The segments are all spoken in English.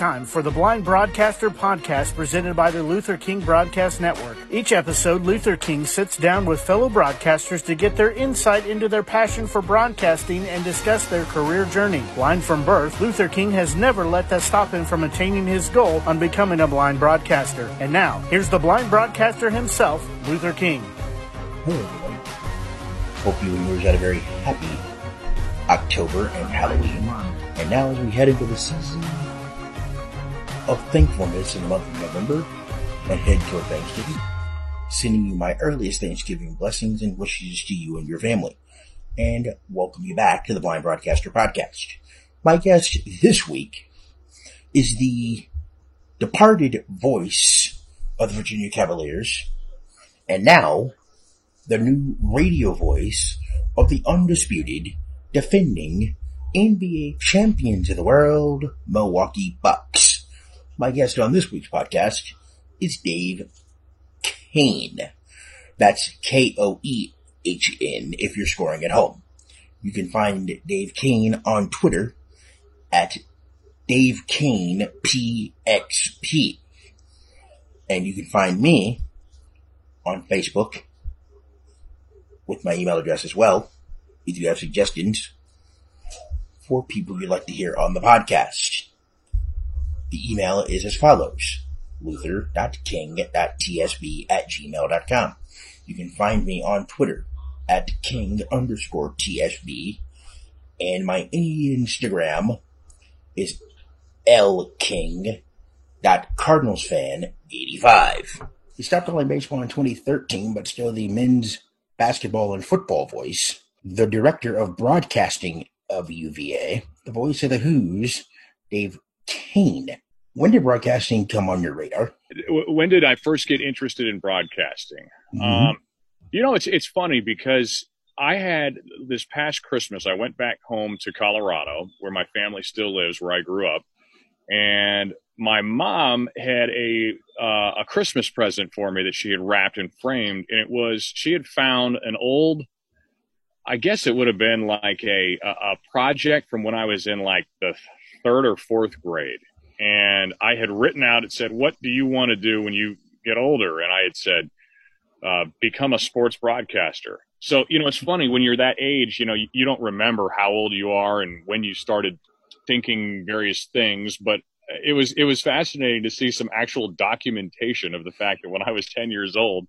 time for the Blind Broadcaster podcast presented by the Luther King Broadcast Network. Each episode, Luther King sits down with fellow broadcasters to get their insight into their passion for broadcasting and discuss their career journey. Blind from birth, Luther King has never let that stop him from attaining his goal on becoming a blind broadcaster. And now, here's the blind broadcaster himself, Luther King. Hope you and yours had a very happy October and Halloween. And now as we head into the season of thankfulness in the month of November and head toward Thanksgiving, sending you my earliest Thanksgiving blessings and wishes to you and your family. And welcome you back to the Blind Broadcaster Podcast. My guest this week is the departed voice of the Virginia Cavaliers and now the new radio voice of the undisputed, defending NBA champions of the world, Milwaukee Bucks. My guest on this week's podcast is Dave Koehn. That's K-O-E-H-N if you're scoring at home. You can find Dave Koehn on Twitter at Dave Koehn PXP. And you can find me on Facebook with my email address as well if you have suggestions for people you'd like to hear on the podcast. The email is as follows. luther.king.tsb at gmail.com. You can find me on Twitter at king underscore tsb and my Instagram is lking dot cardinals fan 85. He stopped playing baseball in 2013, but still the men's basketball and football voice, the director of broadcasting of UVA, the voice of the Hoos, Dave When did broadcasting come on your radar? When did I first get interested in broadcasting? Mhm. Um, you know, it's it's funny because I had this past Christmas. I went back home to Colorado, where my family still lives, where I grew up, and my mom had a uh, a Christmas present for me that she had wrapped and framed, and it was she had found an old. I guess it would have been like a, a a project from when I was in like the third or fourth grade, and I had written out. It said, "What do you want to do when you get older?" And I had said, uh, "Become a sports broadcaster." So you know, it's funny when you're that age. You know, you, you don't remember how old you are and when you started thinking various things, but it was it was fascinating to see some actual documentation of the fact that when I was 10 years old,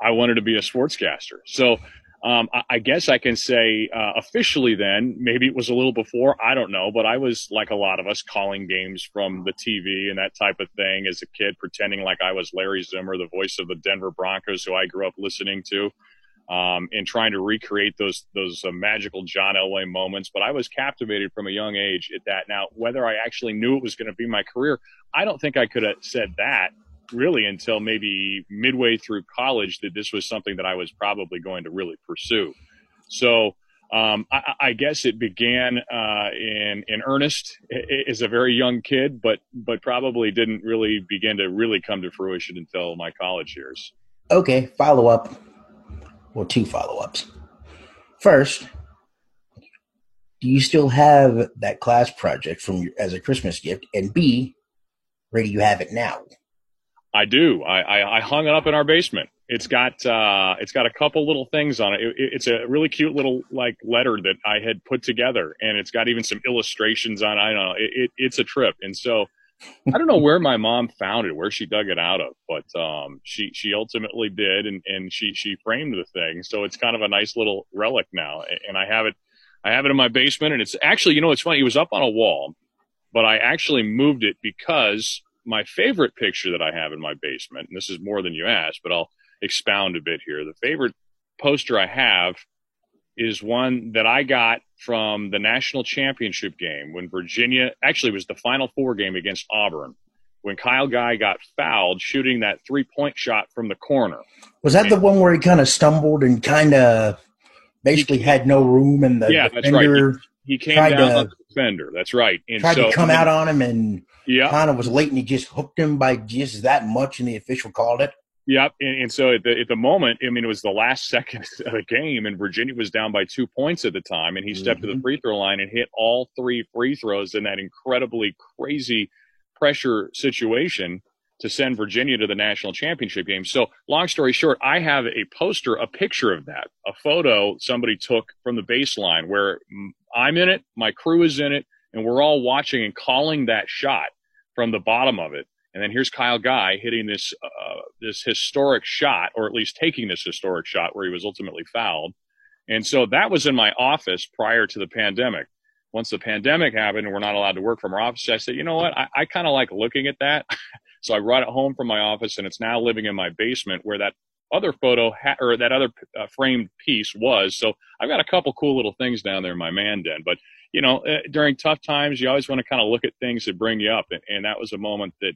I wanted to be a sportscaster. So um, I, I guess I can say uh, officially then, maybe it was a little before, I don't know, but I was like a lot of us calling games from the TV and that type of thing as a kid, pretending like I was Larry Zimmer, the voice of the Denver Broncos, who I grew up listening to um, and trying to recreate those those uh, magical John Elway moments. But I was captivated from a young age at that. Now, whether I actually knew it was going to be my career, I don't think I could have said that really until maybe midway through college that this was something that I was probably going to really pursue. So. Um, I, I guess it began uh, in in earnest as a very young kid, but but probably didn't really begin to really come to fruition until my college years. Okay, follow up. Well, two follow ups. First, do you still have that class project from your, as a Christmas gift? And B, where do you have it now? I do. I, I, I hung it up in our basement. It's got uh, it's got a couple little things on it. it. It's a really cute little like letter that I had put together, and it's got even some illustrations on. I don't know. It, it, it's a trip, and so I don't know where my mom found it, where she dug it out of, but um, she she ultimately did, and and she she framed the thing. So it's kind of a nice little relic now, and I have it. I have it in my basement, and it's actually, you know, it's funny. It was up on a wall, but I actually moved it because my favorite picture that I have in my basement, and this is more than you asked, but I'll expound a bit here. The favorite poster I have is one that I got from the national championship game when Virginia actually was the final four game against Auburn when Kyle Guy got fouled shooting that three point shot from the corner. Was that the one where he kind of stumbled and kind of basically had no room and the Yeah, that's right. defender He came down to- the defender. That's right. And tried so, to come out on him and Yeah. kind of was late and he just hooked him by just that much and the official called it. Yep. And, and so at the, at the moment, I mean, it was the last second of the game, and Virginia was down by two points at the time. And he stepped to the mm-hmm. free throw line and hit all three free throws in that incredibly crazy pressure situation to send Virginia to the national championship game. So, long story short, I have a poster, a picture of that, a photo somebody took from the baseline where I'm in it, my crew is in it, and we're all watching and calling that shot from the bottom of it. And then here's Kyle Guy hitting this uh, this historic shot, or at least taking this historic shot where he was ultimately fouled. And so that was in my office prior to the pandemic. Once the pandemic happened and we're not allowed to work from our office, I said, you know what? I, I kind of like looking at that. so I brought it home from my office and it's now living in my basement where that other photo ha- or that other uh, framed piece was. So I've got a couple cool little things down there in my man den. But, you know, uh, during tough times, you always want to kind of look at things that bring you up. And, and, that was a moment that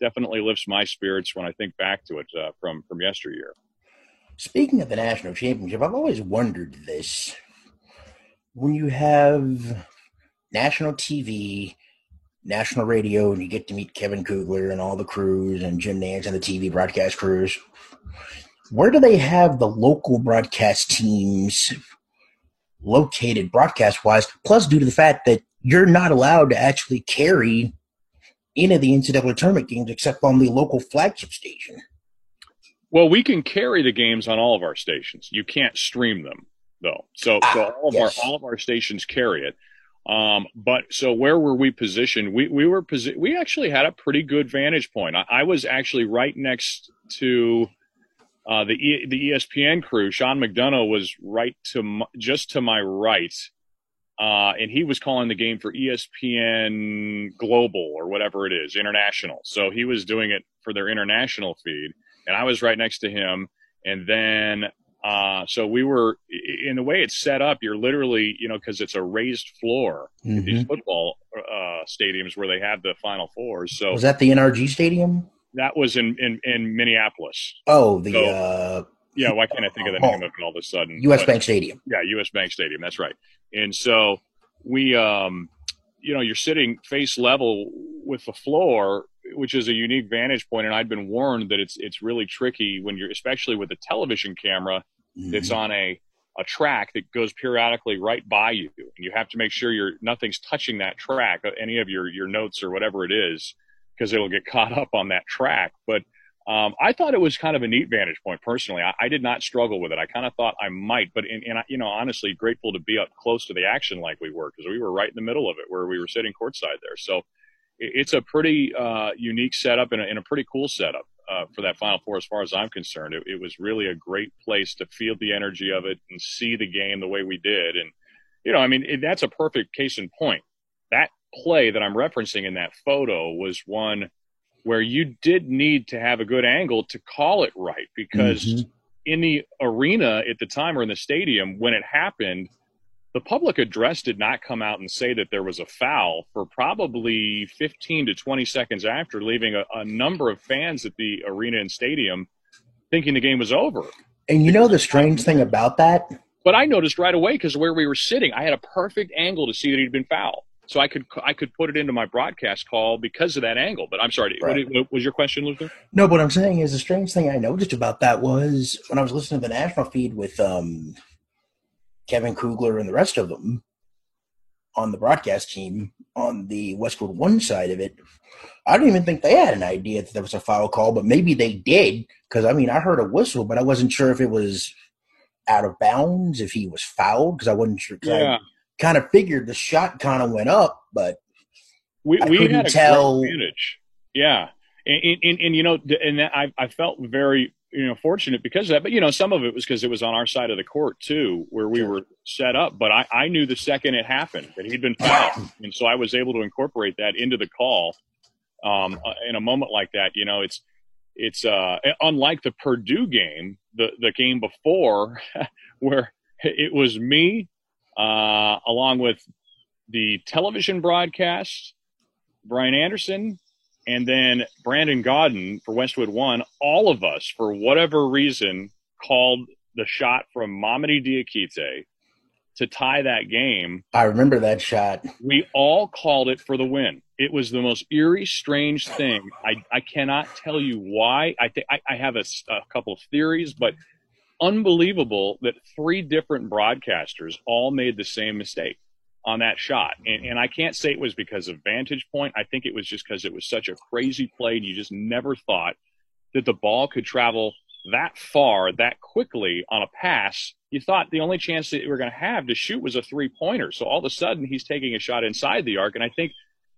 definitely lifts my spirits when I think back to it uh, from, from yesteryear. Speaking of the national championship, I've always wondered this. When you have national TV, national radio, and you get to meet Kevin Kugler and all the crews and Jim Nantz and the TV broadcast crews, where do they have the local broadcast teams located broadcast wise? Plus, due to the fact that you're not allowed to actually carry any of the NCAA tournament games except on the local flagship station. Well, we can carry the games on all of our stations. You can't stream them though. So, ah, so all of yes. our all of our stations carry it. Um, but so where were we positioned? We we were posi- we actually had a pretty good vantage point. I, I was actually right next to uh, the e- the ESPN crew. Sean McDonough was right to m- just to my right, uh, and he was calling the game for ESPN Global or whatever it is, international. So he was doing it for their international feed and I was right next to him. And then, uh, so we were in the way it's set up. You're literally, you know, because it's a raised floor. Mm-hmm. These football uh, stadiums where they have the Final Fours. So was that the NRG Stadium? That was in in, in Minneapolis. Oh, the. So, uh, yeah, why can't I think of the name of it all of a sudden? U.S. But, Bank Stadium. Yeah, U.S. Bank Stadium. That's right. And so we, um, you know, you're sitting face level with the floor which is a unique vantage point. And I'd been warned that it's it's really tricky when you're, especially with a television camera mm-hmm. that's on a a track that goes periodically right by you, and you have to make sure you're nothing's touching that track, uh, any of your your notes or whatever it is, because it'll get caught up on that track. But um, I thought it was kind of a neat vantage point personally. I, I did not struggle with it. I kind of thought I might, but in, in, you know, honestly, grateful to be up close to the action like we were because we were right in the middle of it where we were sitting courtside there. So it's a pretty uh, unique setup and a, and a, pretty cool setup uh, for that Final Four, as far as I'm concerned. It, it, was really a great place to feel the energy of it and see the game the way we did. And, you know, I mean, it, that's a perfect case in point. That play that I'm referencing in that photo was one where you did need to have a good angle to call it right because mm-hmm. in the arena at the time or in the stadium, when it happened – the public address did not come out and say that there was a foul for probably 15 to 20 seconds after, leaving a, a number of fans at the arena and stadium thinking the game was over. And you know the strange thing about that? But I noticed right away because where we were sitting, I had a perfect angle to see that he'd been fouled. So I could I could put it into my broadcast call because of that angle. But I'm sorry, right. what, what, was your question, Luther? No, what I'm saying is the strange thing I noticed about that was when I was listening to the national feed with um, Kevin Kugler and the rest of them on the broadcast team on the Westwood One side of it, I don't even think they had an idea that there was a foul call, but maybe they did because I mean I heard a whistle, but I wasn't sure if it was out of bounds, if he was fouled because I wasn't sure. Yeah. I kind of figured the shot kind of went up, but we, I we couldn't had a tell. advantage. Yeah, and, and, and, you know, and I I felt very you know fortunate because of that. But you know some of it was because it was on our side of the court too where we were set up. But i, I knew the second it happened that he'd been fouled. And so i was able to incorporate that into the call um, uh, in a moment like that. You know it's it's uh, unlike the purdue game the the game before where it was me uh, along with the television broadcast brian anderson and then Brandon Gaudin for Westwood One, all of us, for whatever reason, called the shot from Mamadi Diakite to tie that game. I remember that shot. We all called it for the win. It was the most eerie, strange thing. I, I cannot tell you why. I think I, I have a, a couple of theories, but unbelievable that three different broadcasters all made the same mistake. on that shot. And, mm-hmm. and I can't say it was because of vantage point. I think it was just because it was such a crazy play. And you just never thought that the ball could travel that far, that quickly on a pass. You thought the only chance that you were going to have to shoot was a three pointer. So all of a sudden he's taking a shot inside the arc. And I think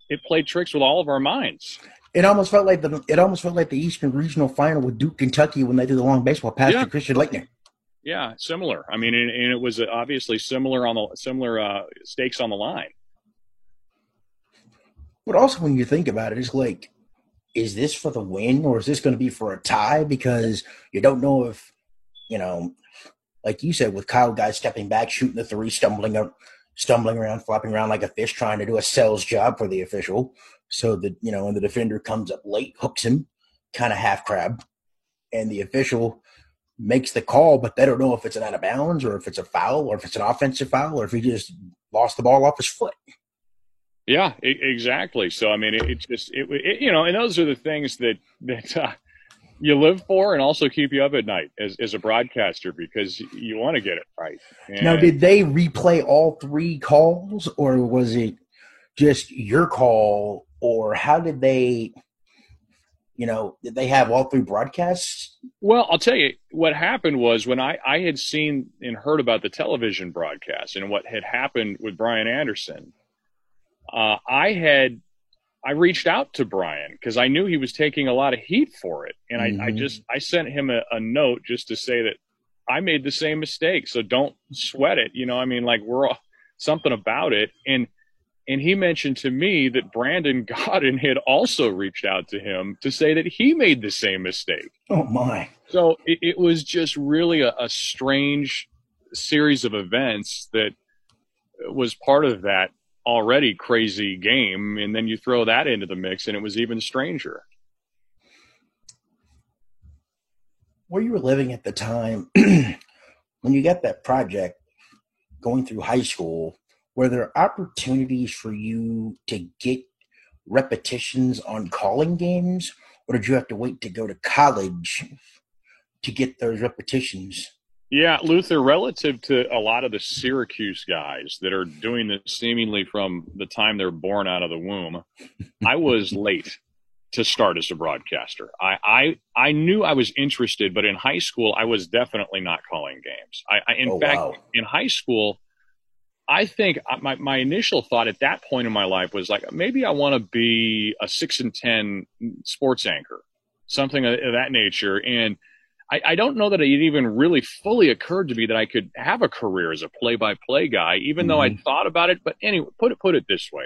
it played tricks with all of our minds. It almost felt like the it almost felt like the Eastern Regional Final with Duke, Kentucky when they did the long baseball pass yeah. to Christian Laettner. Yeah, similar. I mean, and, and, it was obviously similar on the similar uh, stakes on the line. But also, when you think about it, it's like, is this for the win or is this going to be for a tie? Because you don't know if, you know, like you said, with Kyle Guy's stepping back, shooting the three, stumbling up, stumbling around, flopping around like a fish, trying to do a sales job for the official. So that you know, when the defender comes up late, hooks him, kind of half crab, and the official makes the call, but they don't know if it's an out of bounds or if it's a foul or if it's an offensive foul or if he just lost the ball off his foot. Yeah, exactly. So I mean, it, it just it, it, you know, and those are the things that that uh, you live for, and also keep you up at night as as a broadcaster because you want to get it right. And now, did they replay all three calls, or was it just your call, or how did they? you know, did they have all three broadcasts? Well, I'll tell you what happened was when I, I had seen and heard about the television broadcast and what had happened with Brian Anderson, uh, I had I reached out to Brian because I knew he was taking a lot of heat for it, and mm-hmm. I, I, mm-hmm. just I sent him a, a, note just to say that I made the same mistake, so don't sweat it. You know, I mean, like we're all, something about it, and and he mentioned to me that Brandon Gaudin had also reached out to him to say that he made the same mistake. Oh, my. So it, it was just really a, a, strange series of events that was part of that already crazy game. And then you throw that into the mix, and it was even stranger. Where you were living at the time, when you got that project going through high school, were there opportunities for you to get repetitions on calling games, or did you have to wait to go to college to get those repetitions? Yeah, Luther, relative to a lot of the Syracuse guys that are doing this seemingly from the time they're born out of the womb, I was late to start as a broadcaster. I, I I knew I was interested, but in high school I was definitely not calling games. I, I in oh, fact wow. in high school I think my, my initial thought at that point in my life was like, maybe I want to be a six and 10 sports anchor, something of, that nature. And I, I, don't know that it even really fully occurred to me that I could have a career as a play by play guy, even mm-hmm. though I thought about it. But anyway, put it, put it this way.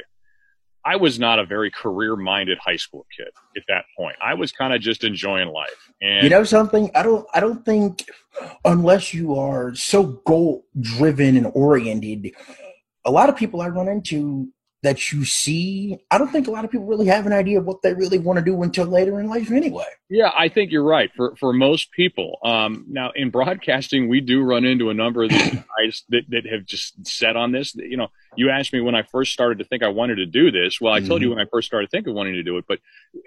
I was not a very career minded high school kid at that point. I was kind of just enjoying life. And you know something? I don't I don't think unless you are so goal driven and oriented, a lot of people I run into that you see, I don't think a lot of people really have an idea of what they really want to do until later in life anyway. Yeah, I think you're right. For for most people, um, now in broadcasting, we do run into a number of these guys that, that have just set on this. You know, you asked me when I first started to think I wanted to do this. Well, I mm-hmm. told you mm-hmm. when I first started thinking of wanting to do it, but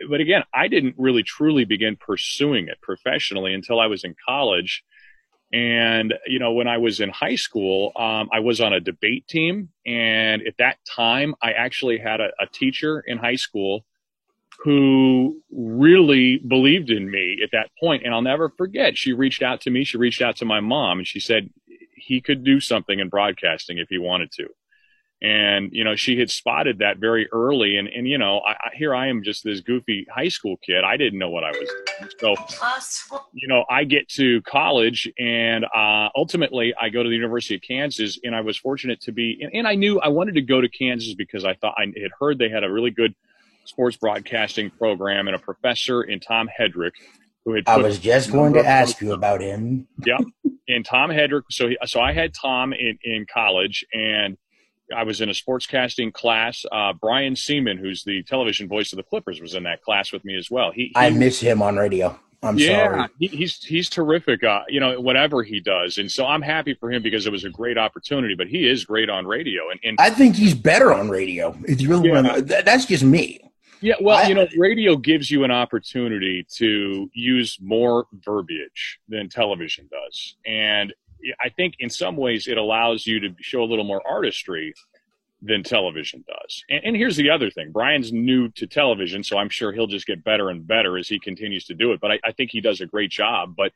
but again, I didn't really truly begin pursuing it professionally until I was in college and, you know, when I was in high school, um, I was on a debate team. And at that time, I actually had a, a teacher in high school who really believed in me at that point. And I'll never forget, she reached out to me. She reached out to my mom and she said he could do something in broadcasting if he wanted to and you know she had spotted that very early. And and you know I, I, here i am just this goofy high school kid. I didn't know what i was doing. So you know i get to college and uh, ultimately i go to the university of kansas and i was fortunate to be and, and i knew i wanted to go to kansas because i thought i had heard they had a really good sports broadcasting program and a professor in tom hedrick who had i was just going to ask you about him. Yeah and tom hedrick so he, so i had tom in in college and I was in a sportscasting class. Uh, Brian Sieman, who's the television voice of the Clippers, was in that class with me as well. He, he I miss him on radio. I'm yeah, sorry. He, he's he's terrific. Uh, you know, whatever he does, and so I'm happy for him because it was a great opportunity. But he is great on radio, and, and I think he's better on radio. If you really yeah. that's just me. Yeah, well, I, you know, radio gives you an opportunity to use more verbiage than television does, and I think in some ways it allows you to show a little more artistry. than television does. And, and, here's the other thing Brian's new to television, so I'm sure he'll just get better and better as he continues to do it. But I, I think he does a great job. But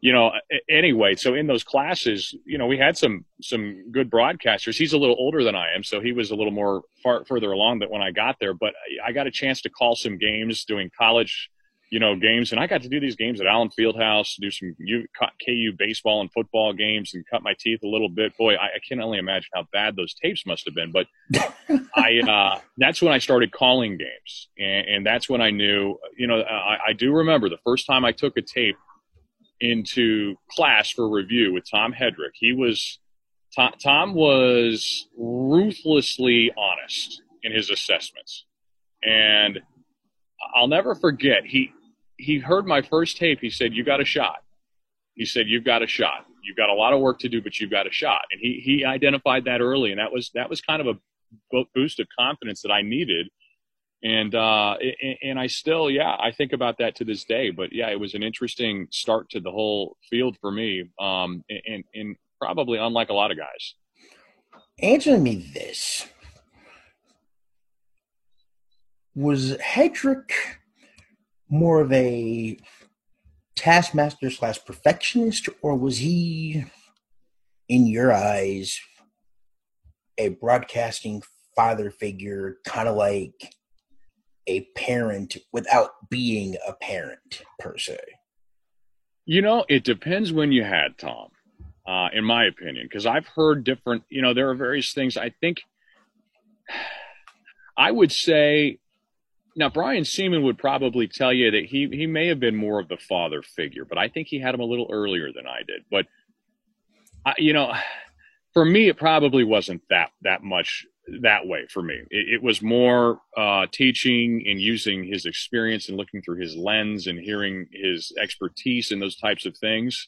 you know, anyway, so in those classes, you know, we had some some good broadcasters. He's a little older than I am, so he was a little more far further along than when I got there. But I got a chance to call some games doing college you know, games. And I got to do these games at Allen Fieldhouse, do some U, KU baseball and football games and cut my teeth a little bit. Boy, I, I can only imagine how bad those tapes must have been. But I, uh, that's when I started calling games. And, and that's when I knew, you know, I, I do remember the first time I took a tape into class for review with Tom Hedrick. He was, Tom, Tom was ruthlessly honest in his assessments. And I'll never forget. He he heard my first tape. He said, "You got a shot." He said, "You've got a shot. You've got a lot of work to do, but you've got a shot." And he he identified that early, and that was that was kind of a boost of confidence that I needed. And uh, and I still, yeah, I think about that to this day. But yeah, it was an interesting start to the whole field for me, um, and, and probably unlike a lot of guys. Answer me this: Was Hedrick more of a taskmaster slash perfectionist, or was he, in your eyes, a broadcasting father figure, kind of like a parent without being a parent per se? You know, it depends when you had Tom, uh, in my opinion, because I've heard different, you know, there are various things. I think I would say now, Brian Sieman would probably tell you that he he may have been more of the father figure, but I think he had him a little earlier than I did. But I, you know, for me, it probably wasn't that that much that way for me. It, it was more uh, teaching and using his experience and looking through his lens and hearing his expertise and those types of things.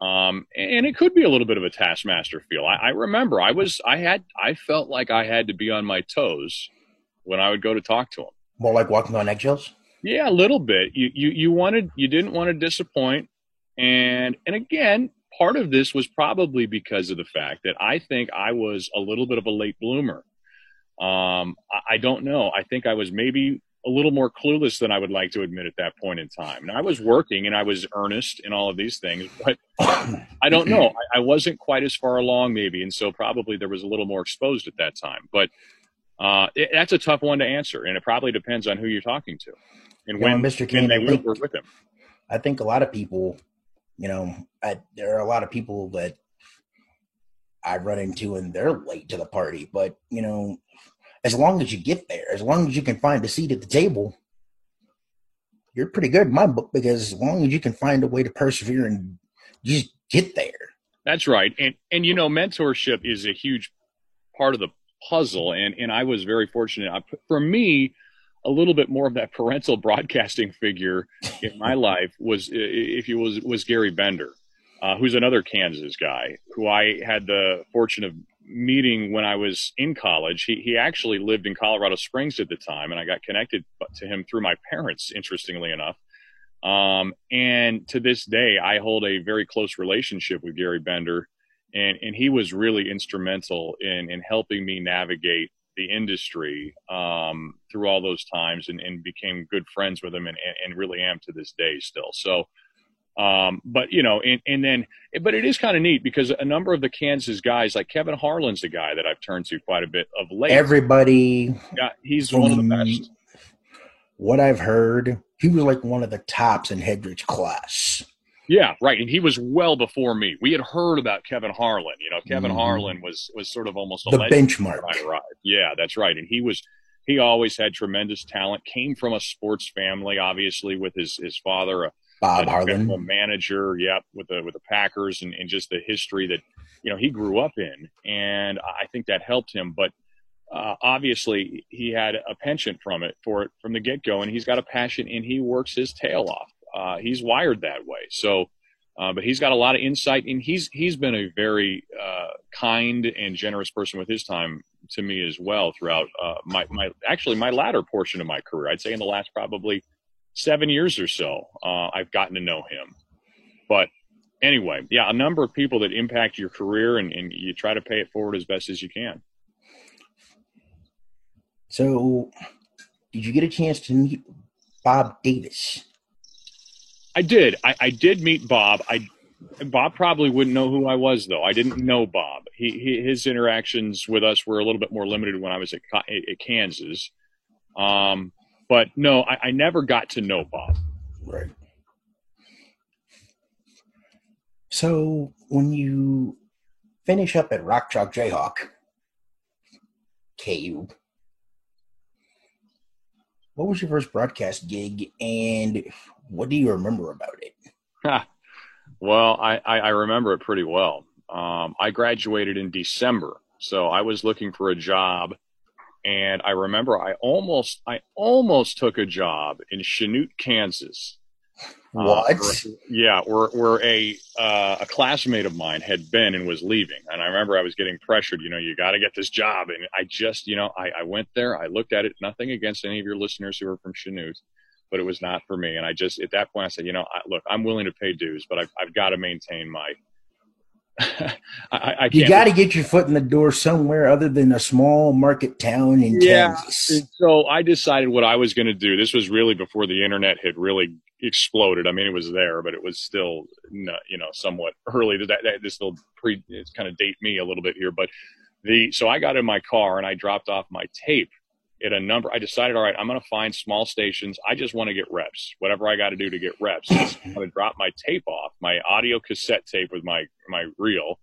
Um, and it could be a little bit of a taskmaster feel. I, I remember I was I had I felt like I had to be on my toes when I would go to talk to him. More like walking on eggshells. Yeah, a little bit. You you you wanted you didn't want to disappoint, and and again, part of this was probably because of the fact that I think I was a little bit of a late bloomer. Um, I, I don't know. I think I was maybe a little more clueless than I would like to admit at that point in time. And I was working and I was earnest in all of these things, but I don't know. I, I, wasn't quite as far along, maybe, and so probably there was a little more exposed at that time. But uh, it, that's a tough one to answer, and it probably depends on who you're talking to and when, Mr. King, when they think, work with him. I think a lot of people, you know, I, there are a lot of people that I run into and they're late to the party, but you know, as long as you get there, as long as you can find a seat at the table, you're pretty good in my book because as long as you can find a way to persevere and just get there. That's right. And and you know, mentorship is a huge part of the puzzle. And, and I was very fortunate. For me, a little bit more of that parental broadcasting figure in my life was, if you was, was Gary Bender, uh, who's another Kansas guy who I had the fortune of meeting when I was in college. He, he actually lived in Colorado Springs at the time, and I got connected to him through my parents, interestingly enough. Um, and to this day, I hold a very close relationship with Gary Bender and and he was really instrumental in in helping me navigate the industry um, through all those times and, and became good friends with him and, and really am to this day still. So, um, but you know, and, and then, but it is kind of neat because a number of the Kansas guys, like Kevin Harlan's a guy that I've turned to quite a bit of late. Everybody, yeah, he's one of the best. What I've heard, he was like one of the tops in Hedrick's class. Yeah, right. And he was well before me. We had heard about Kevin Harlan. You know, Kevin mm-hmm. Harlan was was sort of almost the benchmark. Yeah, that's right. And he was he always had tremendous talent. Came from a sports family, obviously, with his his father, a, Bob a Harlan, manager. Yep, with the with the Packers, and, and just the history that you know he grew up in. And I think that helped him. But uh, obviously, he had a penchant from it for it from the get go, and he's got a passion, and he works his tail off uh, he's wired that way. So, uh, but he's got a lot of insight, and he's he's been a very uh, kind and generous person with his time to me as well throughout uh, my my actually my latter portion of my career. I'd say in the last probably seven years or so, uh, I've gotten to know him. But anyway, yeah, a number of people that impact your career, and, and you try to pay it forward as best as you can. So, did you get a chance to meet Bob Davis? I did. I, I did meet Bob. I Bob probably wouldn't know who I was though. I didn't know Bob. He, he his interactions with us were a little bit more limited when I was at, at Kansas. Um, but no, I, I never got to know Bob. Right. So when you finish up at Rock Chalk Jayhawk, KU, what was your first broadcast gig and what do you remember about it? well, I, I, I, remember it pretty well. Um, I graduated in December, so I was looking for a job and I remember I almost I almost took a job in Chanute, Kansas. Uh, what? Uh, yeah, where where a uh, a classmate of mine had been and was leaving, and I remember I was getting pressured. You know, you got to get this job, and I just you know I, I went there. I looked at it. Nothing against any of your listeners who are from Chanute, but it was not for me. And I just at that point I said, you know, I, look, I'm willing to pay dues, but I've I've got to maintain my I, I you got to get your foot in the door somewhere other than a small market town in yeah. Kansas. So I decided what I was going to do. This was really before the internet had really exploded. I mean, it was there, but it was still, you know, somewhat early. That, that this still pre, it's kind of date me a little bit here, but the so I got in my car and I dropped off my tape at a number. I decided, all right, I'm going to find small stations. I just want to get reps, whatever I got to do to get reps. I'm going to drop my tape off, my audio cassette tape with my my reel,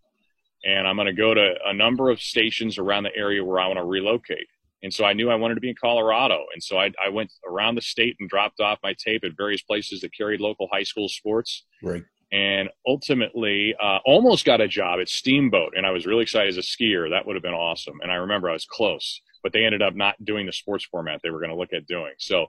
and I'm going to go to a number of stations around the area where I want to relocate. And so I knew I wanted to be in Colorado, and so I, I went around the state and dropped off my tape at various places that carried local high school sports. Right. And ultimately, uh, almost got a job at Steamboat, and I was really excited as a skier. That would have been awesome. And I remember I was close but they ended up not doing the sports format they were going to look at doing. So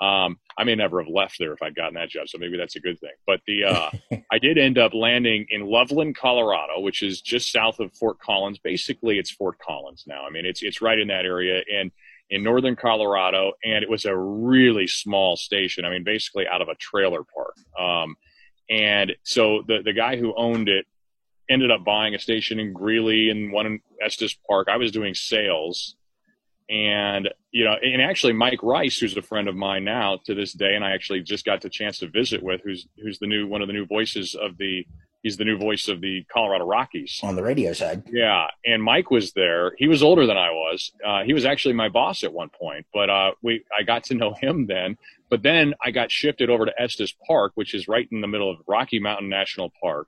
um, I may never have left there if I'd gotten that job. So maybe that's a good thing. But the uh, I did end up landing in Loveland, Colorado, which is just south of Fort Collins. Basically, it's Fort Collins now. I mean, it's it's right in that area and in northern Colorado, and it was a really small station. I mean, basically out of a trailer park. Um, and so the the guy who owned it ended up buying a station in Greeley and one in Estes Park. I was doing sales and you know and actually mike rice who's a friend of mine now to this day and i actually just got the chance to visit with who's who's the new one of the new voices of the he's the new voice of the colorado rockies. On the radio side. Yeah. And mike was there. He was older than i was. Uh, he was actually my boss at one point but uh, we i got to know him then. But then i got shifted over to estes park which is right in the middle of rocky mountain national park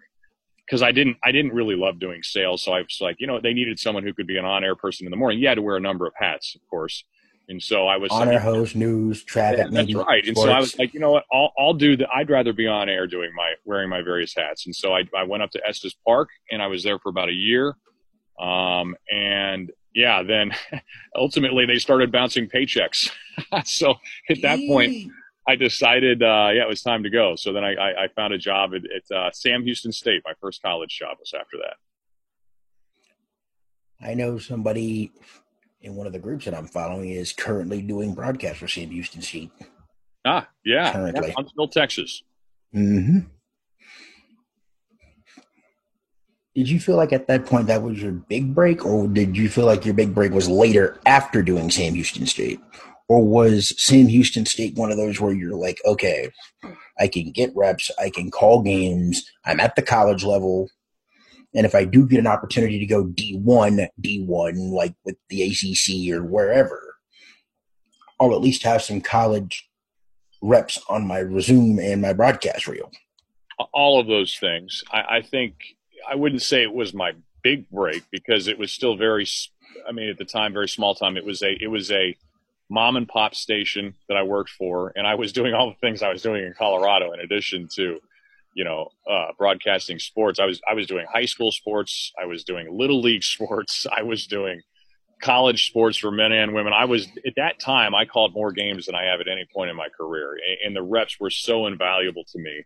because I didn't I didn't really love doing sales. So I was like, you know, they needed someone who could be an on air person in the morning. You had to wear a number of hats, of course. And so I was on air host, news, traffic. Yeah, that's right. Sports. And so I was like, you know what? I'll, I'll do the. I'd rather be on air doing my wearing my various hats. And so I, I went up to Estes Park and I was there for about a year. Um, and yeah, then ultimately they started bouncing paychecks. so at that point, I decided, uh, yeah, it was time to go. So then I, I, I found a job at, at uh, Sam Houston State. My first college job was after that. I know somebody in one of the groups that I'm following is currently doing broadcast for Sam Houston State. Ah, yeah, currently, yeah, Huntsville, Texas. Hmm. Did you feel like at that point that was your big break, or did you feel like your big break was later after doing Sam Houston State? Or was Sam Houston State one of those where you're like, okay, I can get reps, I can call games, I'm at the college level, and if I do get an opportunity to go D1, D1, like with the ACC or wherever, I'll at least have some college reps on my resume and my broadcast reel. All of those things. I, I think I wouldn't say it was my big break because it was still very. I mean, at the time, very small time. It was a. It was a mom and pop station that I worked for, and I was doing all the things I was doing in Colorado in addition to, you know, uh, broadcasting sports. I was I was doing high school sports, I was doing little league sports, I was doing college sports for men and women. I was at that time I called more games than I have at any point in my career, and the reps were so invaluable to me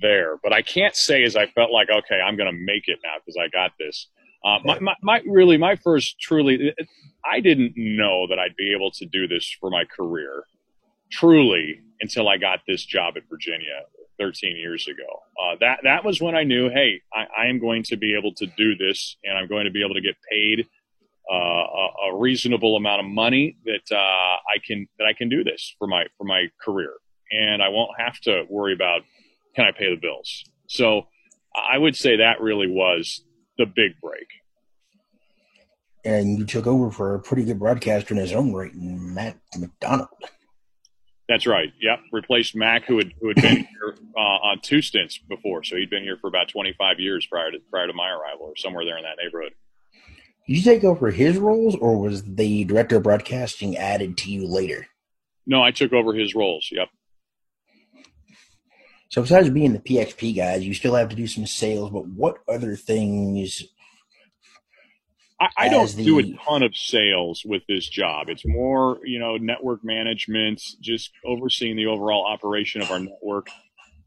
there. But I can't say as I felt like okay, I'm going to make it now because I got this. Uh, my, my, my, really, my first truly, I didn't know that I'd be able to do this for my career, truly, until I got this job at Virginia 13 years ago. Uh, that that was when I knew, hey, I, I, am going to be able to do this, and I'm going to be able to get paid uh, a, a, reasonable amount of money that uh, I can that I can do this for my for my career, and I won't have to worry about can I pay the bills. So I would say that really was the big break. And you took over for a pretty good broadcaster in his own right, Mac McDonald. That's right. Yep, replaced Mac, who had who had been here uh, on two stints before. So he'd been here for about 25 years prior to prior to my arrival, or somewhere there in that neighborhood. Did you take over his roles, or was the director of broadcasting added to you later? No, I took over his roles. Yep. So besides being the PXP guys, you still have to do some sales. But what other things? I, I don't the, do a ton of sales with this job. It's more, you know, network management, just overseeing the overall operation of our network.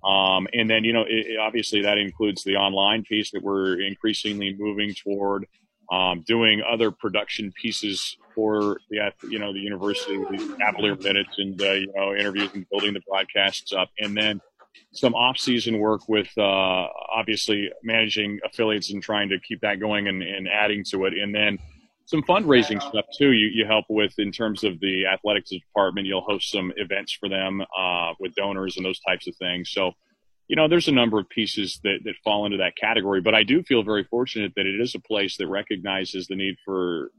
Um, and then, you know, it, obviously that includes the online piece that we're increasingly moving toward um, doing other production pieces for the you know the university, the Cavalier minutes and uh, you know interviews and building the broadcasts up, and then some off-season work with uh, obviously managing affiliates and trying to keep that going and, and, adding to it, and then some fundraising stuff too. You, you help with in terms of the athletics department. You'll host some events for them uh, with donors and those types of things. So you know, there's a number of pieces that, that fall into that category, but I do feel very fortunate that it is a place that recognizes the need for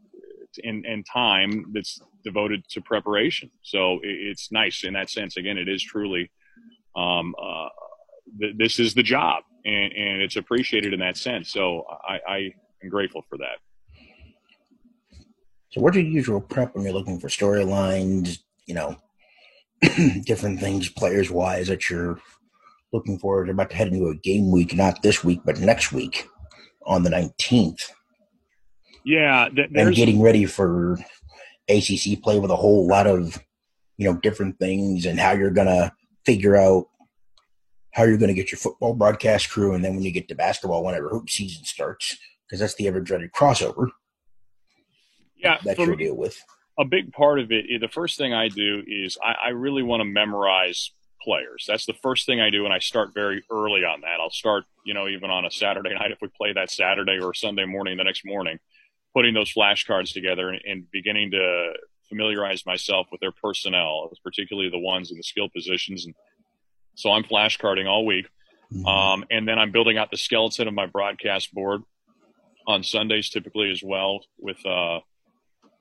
and, and time that's devoted to preparation. So it's nice in that sense. Again, it is truly, um, uh, th- this is the job and, and it's appreciated in that sense. So I, I am grateful for that. So what's your usual prep when you're looking for storylines, you know, different things players wise that you're looking forward. They're about to head into a game week, not this week, but next week on the 19th. Yeah. Th- and getting ready for ACC play with a whole lot of, you know, different things and how you're going to figure out how you're going to get your football broadcast crew. And then when you get to basketball, whenever hoop season starts, because that's the ever dreaded crossover. Yeah. That you'll deal with. A big part of it, the first thing I do is I, I really want to memorize players. That's the first thing I do, and I start very early on that. I'll start, you know, even on a Saturday night if we play that Saturday or Sunday morning the next morning, putting those flashcards together and, and beginning to familiarize myself with their personnel, particularly the ones in the skill positions. And so I'm flashcarding all week. Mm-hmm. Um, and then I'm building out the skeleton of my broadcast board on Sundays typically as well with, uh,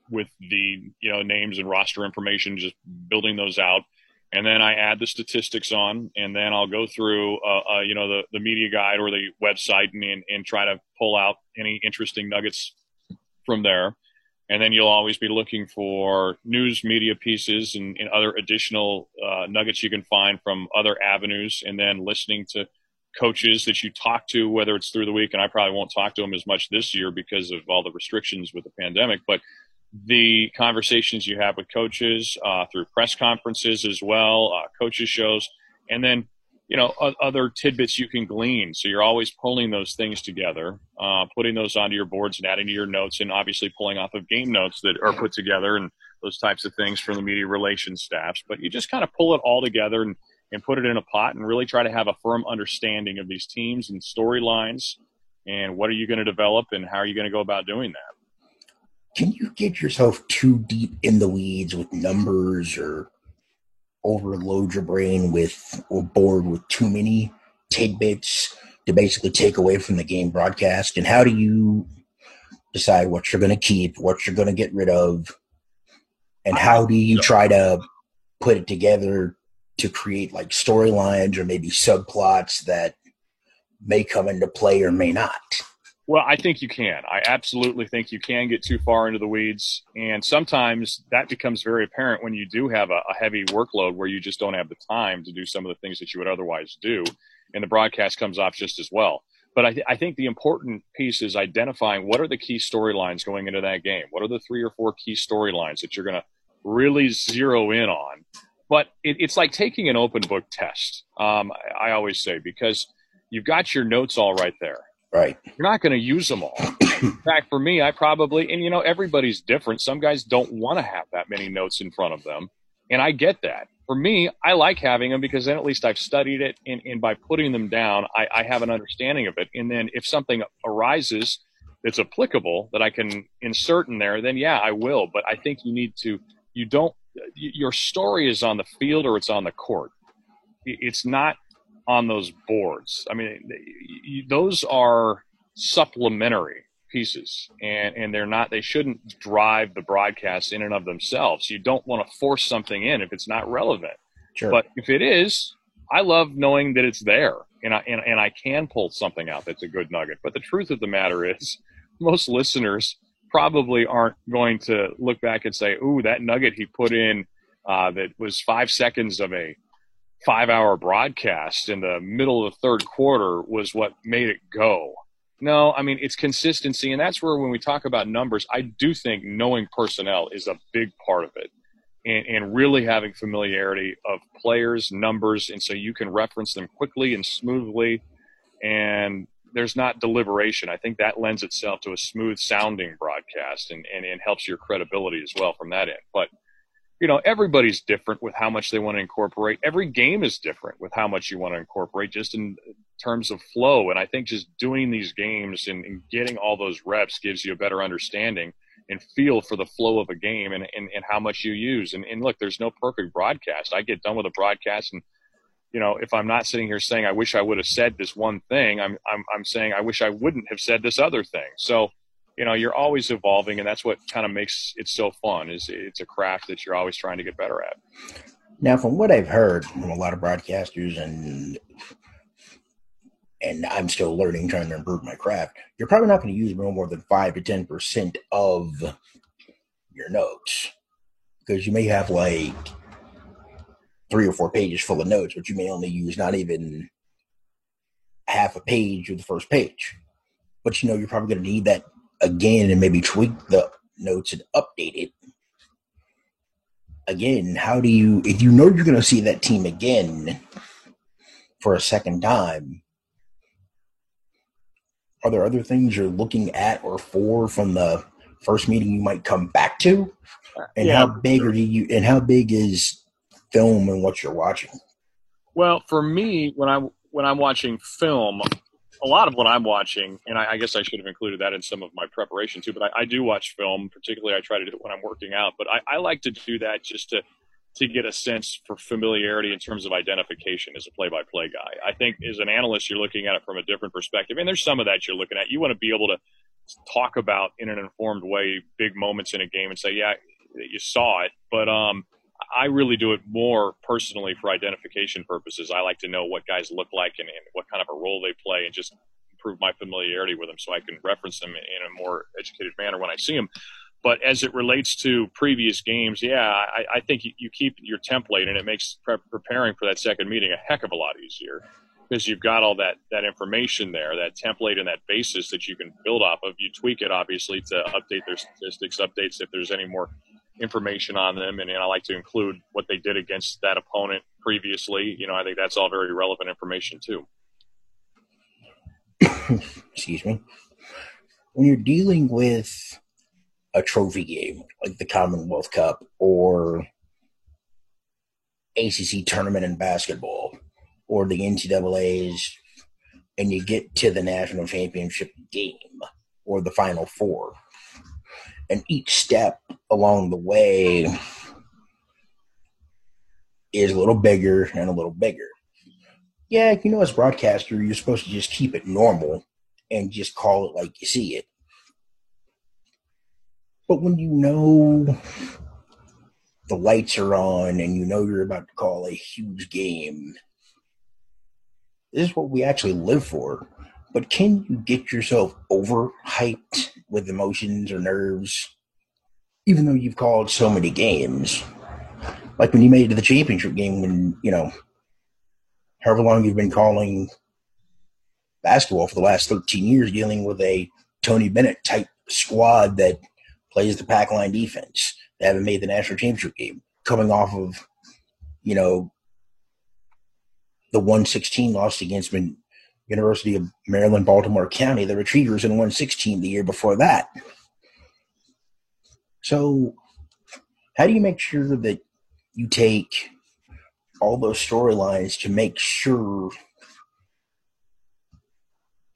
with the, you know, names and roster information, just building those out and then I add the statistics on, and then I'll go through, uh, uh, you know, the, the media guide or the website and, and, and try to pull out any interesting nuggets from there. And then you'll always be looking for news media pieces and, and other additional uh, nuggets you can find from other avenues, and then listening to coaches that you talk to, whether it's through the week. And I probably won't talk to them as much this year because of all the restrictions with the pandemic, but the conversations you have with coaches uh, through press conferences as well, uh, coaches shows, and then you know other tidbits you can glean. So you're always pulling those things together, uh, putting those onto your boards and adding to your notes, and obviously pulling off of game notes that are put together and those types of things from the media relations staffs. But you just kind of pull it all together and, and put it in a pot and really try to have a firm understanding of these teams and storylines and what are you going to develop and how are you going to go about doing that can you get yourself too deep in the weeds with numbers or overload your brain with or bored with too many tidbits to basically take away from the game broadcast? And how do you decide what you're going to keep, what you're going to get rid of, and how do you try to put it together to create like storylines or maybe subplots that may come into play or may not? Well, I think you can. I absolutely think you can get too far into the weeds. And sometimes that becomes very apparent when you do have a, a, heavy workload where you just don't have the time to do some of the things that you would otherwise do. And the broadcast comes off just as well. But I, th- I think the important piece is identifying what are the key storylines going into that game? What are the three or four key storylines that you're going to really zero in on? But it, it's like taking an open book test, um, I, I always say, because you've got your notes all right there Right. You're not going to use them all. in fact, for me, I probably, and you know, everybody's different. Some guys don't want to have that many notes in front of them. And I get that. For me, I like having them because then at least I've studied it. And, and by putting them down, I, I have an understanding of it. And then if something arises that's applicable that I can insert in there, then yeah, I will. But I think you need to, you don't, your story is on the field or it's on the court. It's not on those boards. I mean, those are supplementary pieces and, and they're not, they shouldn't drive the broadcast in and of themselves. You don't want to force something in if it's not relevant. Sure. But if it is, I love knowing that it's there and I, and, and I can pull something out that's a good nugget. But the truth of the matter is, most listeners probably aren't going to look back and say, "Ooh, that nugget he put in uh, that was five seconds of a five-hour broadcast in the middle of the third quarter was what made it go." No, I mean it's consistency, and that's where when we talk about numbers, I do think knowing personnel is a big part of it, and, and really having familiarity of players, numbers, and so you can reference them quickly and smoothly, and there's not deliberation. I think that lends itself to a smooth sounding broadcast and, and, and helps your credibility as well from that end. But, you know, everybody's different with how much they want to incorporate. Every game is different with how much you want to incorporate just in terms of flow. And I think just doing these games and, and getting all those reps gives you a better understanding and feel for the flow of a game and, and, and how much you use. And, and look, there's no perfect broadcast. I get done with a broadcast and you know, if I'm not sitting here saying I wish I would have said this one thing, I'm I'm I'm saying I wish I wouldn't have said this other thing. So, you know, you're always evolving, and that's what kind of makes it so fun. Is it's a craft that you're always trying to get better at. Now, from what I've heard from a lot of broadcasters, and and I'm still learning, trying to improve my craft, you're probably not going to use no more than five to ten percent of your notes because you may have like three or four pages full of notes, but you may only use not even half a page of the first page. But you know, you're probably going to need that again and maybe tweak the notes and update it. Again, how do you, if you know you're going to see that team again for a second time, are there other things you're looking at or for from the first meeting you might come back to? Uh, and yeah. how big are you, and how big is film and what you're watching? Well, for me, when I when I'm watching film, a lot of what I'm watching, and I, I, guess I should have included that in some of my preparation too. But I, I, do watch film, particularly I try to do it when I'm working out. But I, I, like to do that just to to get a sense for familiarity in terms of identification as a play-by-play guy. I think as an analyst, you're looking at it from a different perspective, and there's some of that you're looking at. You want to be able to talk about in an informed way big moments in a game and say, yeah, you saw it, but um, I really do it more personally for identification purposes. I like to know what guys look like and, and, what kind of a role they play and just improve my familiarity with them so I can reference them in a more educated manner when I see them. But as it relates to previous games, yeah, I, I think you, you, keep your template and it makes pre- preparing for that second meeting a heck of a lot easier because you've got all that, that information there, that template and that basis that you can build off of. You tweak it, obviously, to update their statistics, updates if there's any more information on them, and, and I like to include what they did against that opponent previously. You know, I think that's all very relevant information too. Excuse me. When you're dealing with a trophy game like the Commonwealth Cup or ACC tournament in basketball or the NCAA's, and you get to the national championship game or the Final Four, and each step along the way is a little bigger and a little bigger. Yeah, you know, as broadcaster, you're supposed to just keep it normal and just call it like you see it. But when you know the lights are on and you know you're about to call a huge game, this is what we actually live for. But can you get yourself overhyped with emotions or nerves, even though you've called so many games? Like when you made it to the championship game, when, you know, however long you've been calling basketball for the last 13 years, dealing with a Tony Bennett type squad that plays the pack line defense. They haven't made the national championship game, coming off of, you know, the 116 loss against University of Maryland, Baltimore County, the Retrievers, and won 16 the year before that. So, how do you make sure that you take all those storylines to make sure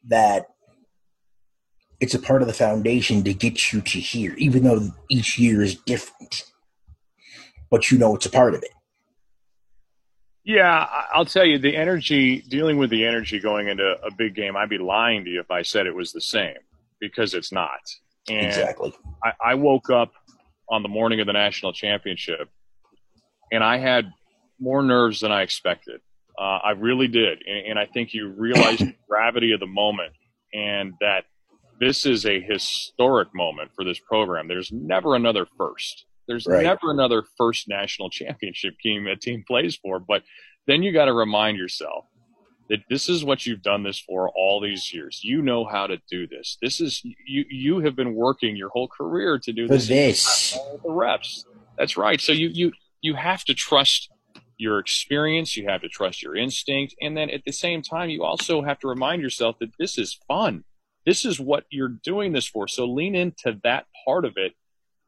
that it's a part of the foundation to get you to here, even though each year is different. But you know it's a part of it. Yeah, I'll tell you the energy, dealing with the energy going into a big game, I'd be lying to you if I said it was the same because it's not. And exactly. I, I woke up on the morning of the national championship and I had more nerves than I expected. Uh, I really did. And, and I think you realize the gravity of the moment and that this is a historic moment for this program. There's never another first. There's right. never another first national championship game a team plays for. But then you got to remind yourself that this is what you've done this for all these years. You know how to do this. This is you. You have been working your whole career to do this. this. All the reps. That's right. So you you you have to trust your experience. You have to trust your instinct, and then at the same time, you also have to remind yourself that this is fun. This is what you're doing this for. So lean into that part of it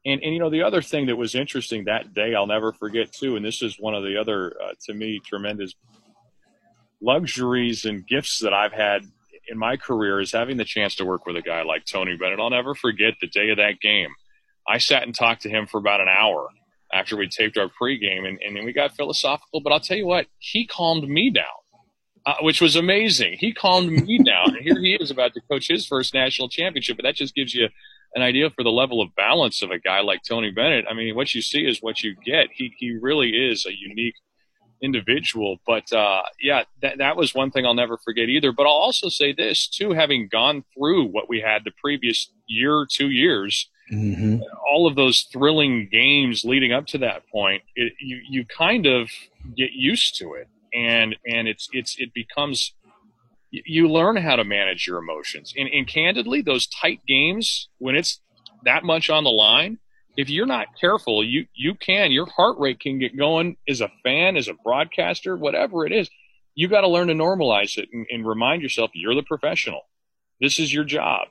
and and you know the other thing that was interesting that day I'll never forget too, and this is one of the other uh, to me tremendous luxuries and gifts that I've had in my career is having the chance to work with a guy like Tony Bennett. I'll never forget the day of that game. I sat and talked to him for about an hour after we taped our pregame, and, and we got philosophical. But I'll tell you what, he calmed me down, uh, which was amazing. He calmed me down, and here he is about to coach his first national championship. But that just gives you an idea for the level of balance of a guy like Tony Bennett. I mean, what you see is what you get. He he really is a unique individual. But uh, yeah, that that was one thing I'll never forget either. But I'll also say this too, having gone through what we had the previous year, two years. Mm-hmm. All of those thrilling games leading up to that point, it, you you kind of get used to it, and and it's it's it becomes you learn how to manage your emotions. And, and candidly, those tight games, when it's that much on the line, if you're not careful, you, you can, your heart rate can get going as a fan, as a broadcaster, whatever it is. You got to learn to normalize it and, and remind yourself you're the professional. This is your job.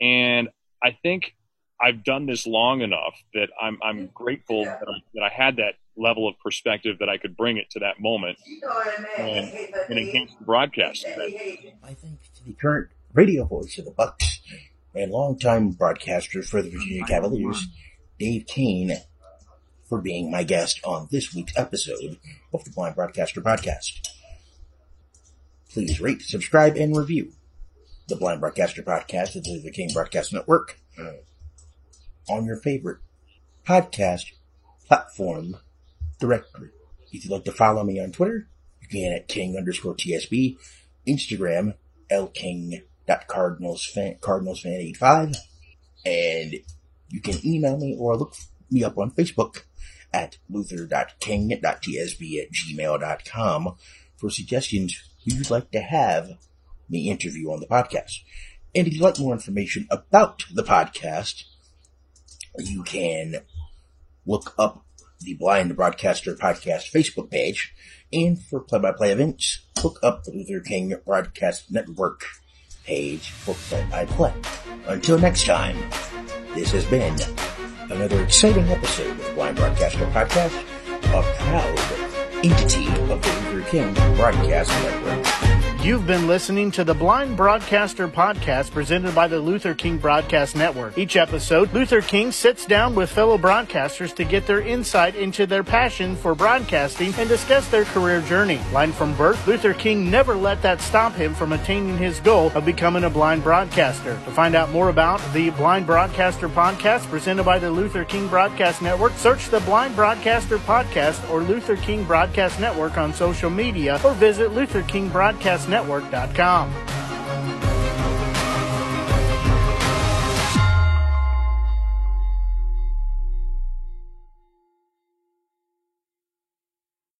And I think I've done this long enough that I'm, I'm grateful that I, that I had that level of perspective that I could bring it to that moment and, and enhance the broadcast. I think to the current radio voice of the Bucks and longtime broadcaster for the Virginia Cavaliers, Dave Koehn, for being my guest on this week's episode of the Blind Broadcaster Podcast. Please rate, subscribe, and review the Blind Broadcaster Podcast at the King Broadcast Network on your favorite podcast platform directory. If you'd like to follow me on Twitter, you can at king underscore TSB, Instagram, lking.cardinalsfan, cardinalsfan85, and you can email me or look me up on Facebook at luther.king.tsb at gmail.com for suggestions who you'd like to have me interview on the podcast. And if you'd like more information about the podcast, you can look up the Blind Broadcaster Podcast Facebook page. And for play-by-play events, look up the Luther King Broadcast Network page for play-by-play. Until next time, this has been another exciting episode of the Blind Broadcaster Podcast, a proud entity of the Luther King Broadcast Network. You've been listening to the Blind Broadcaster podcast presented by the Luther King Broadcast Network. Each episode, Luther King sits down with fellow broadcasters to get their insight into their passion for broadcasting and discuss their career journey. Blind from birth, Luther King never let that stop him from attaining his goal of becoming a blind broadcaster. To find out more about the Blind Broadcaster podcast presented by the Luther King Broadcast Network, search the Blind Broadcaster podcast or Luther King Broadcast Network on social media or visit Luther King Broadcast network.com.